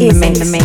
in the mix.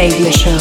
Radio show.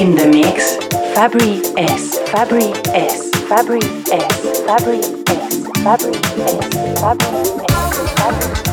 In the mix, Fabri S. Fabri S. Fabri S. Fabri S. Fabri S. Fabri S. Fabri S.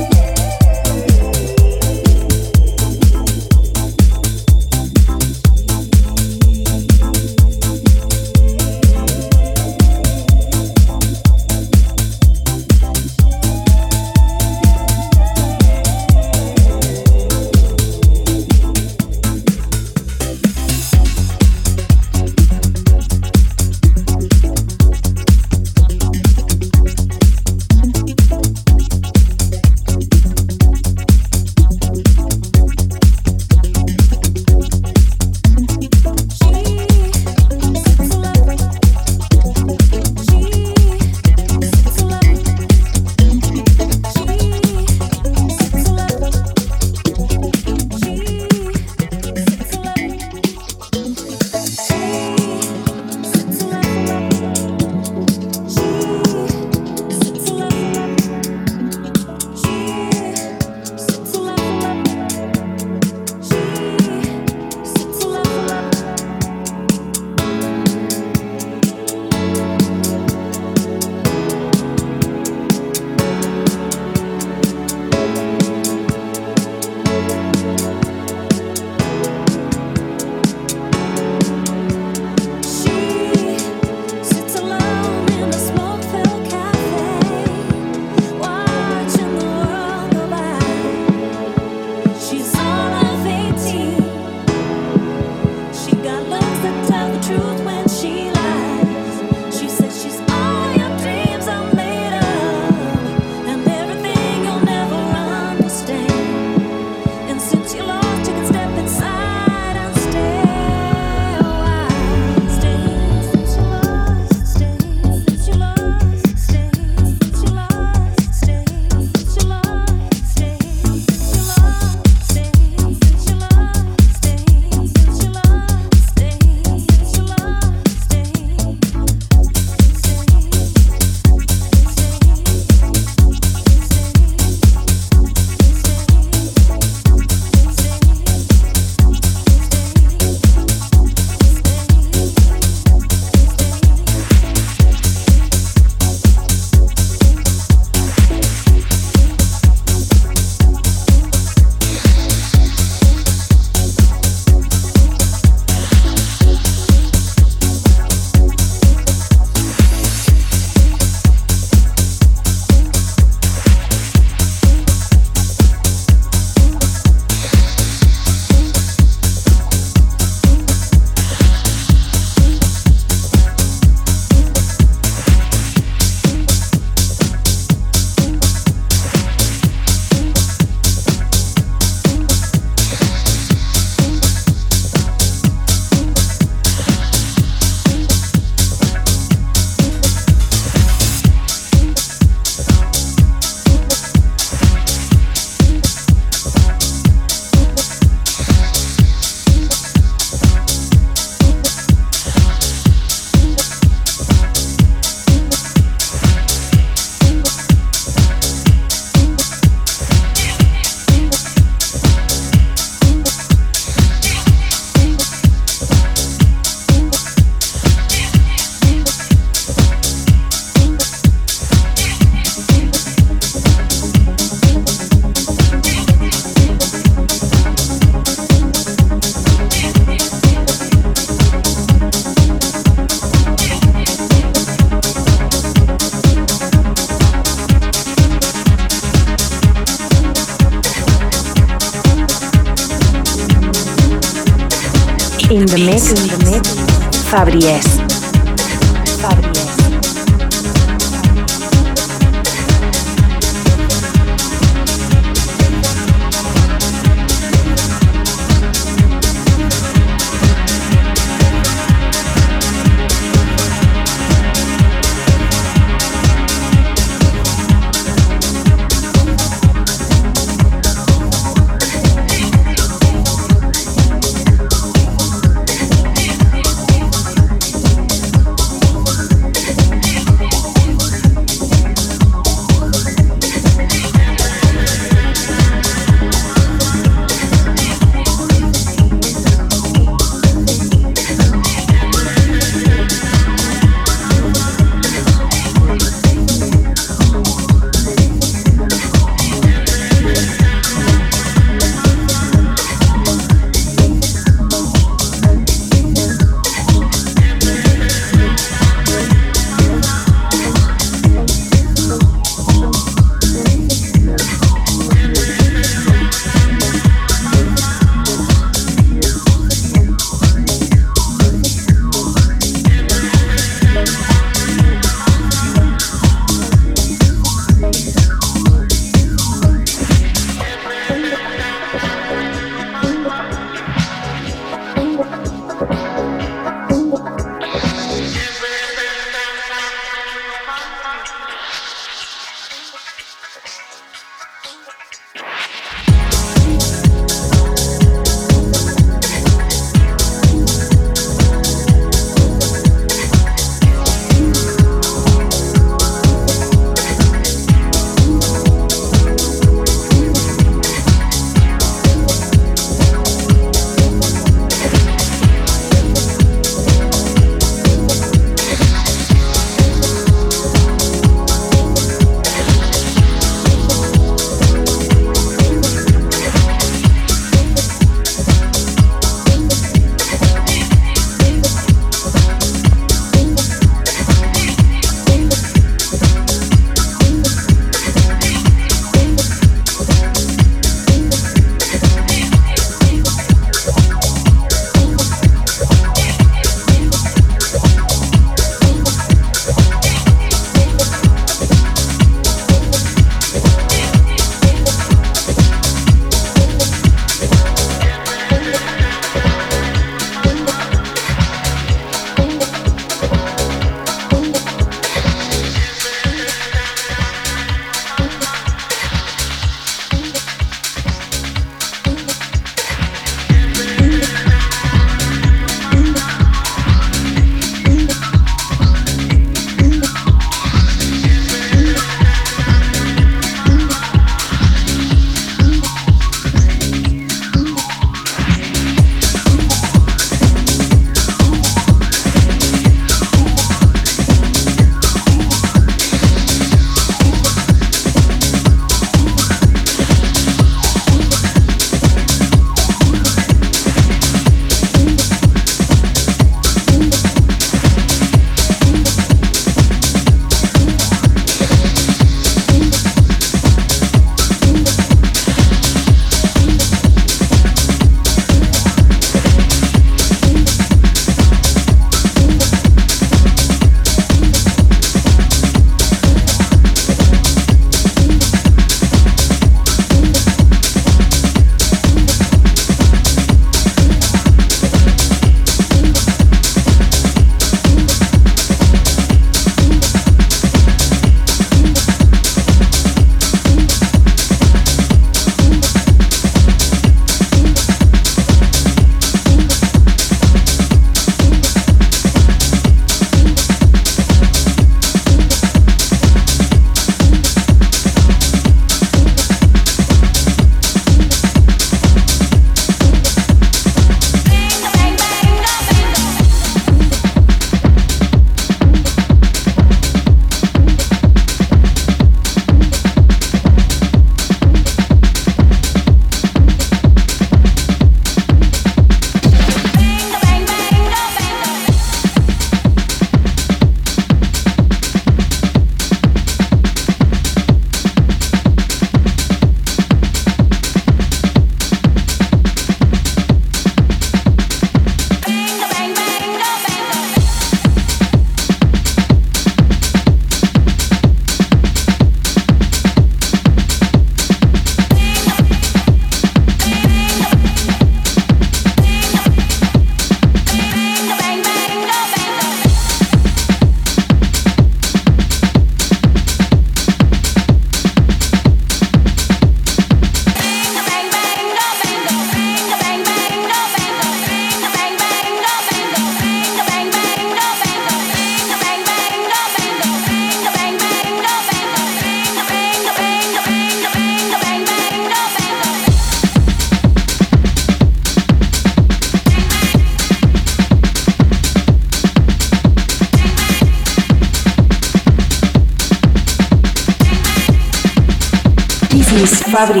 Fabri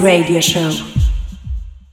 Radio Show.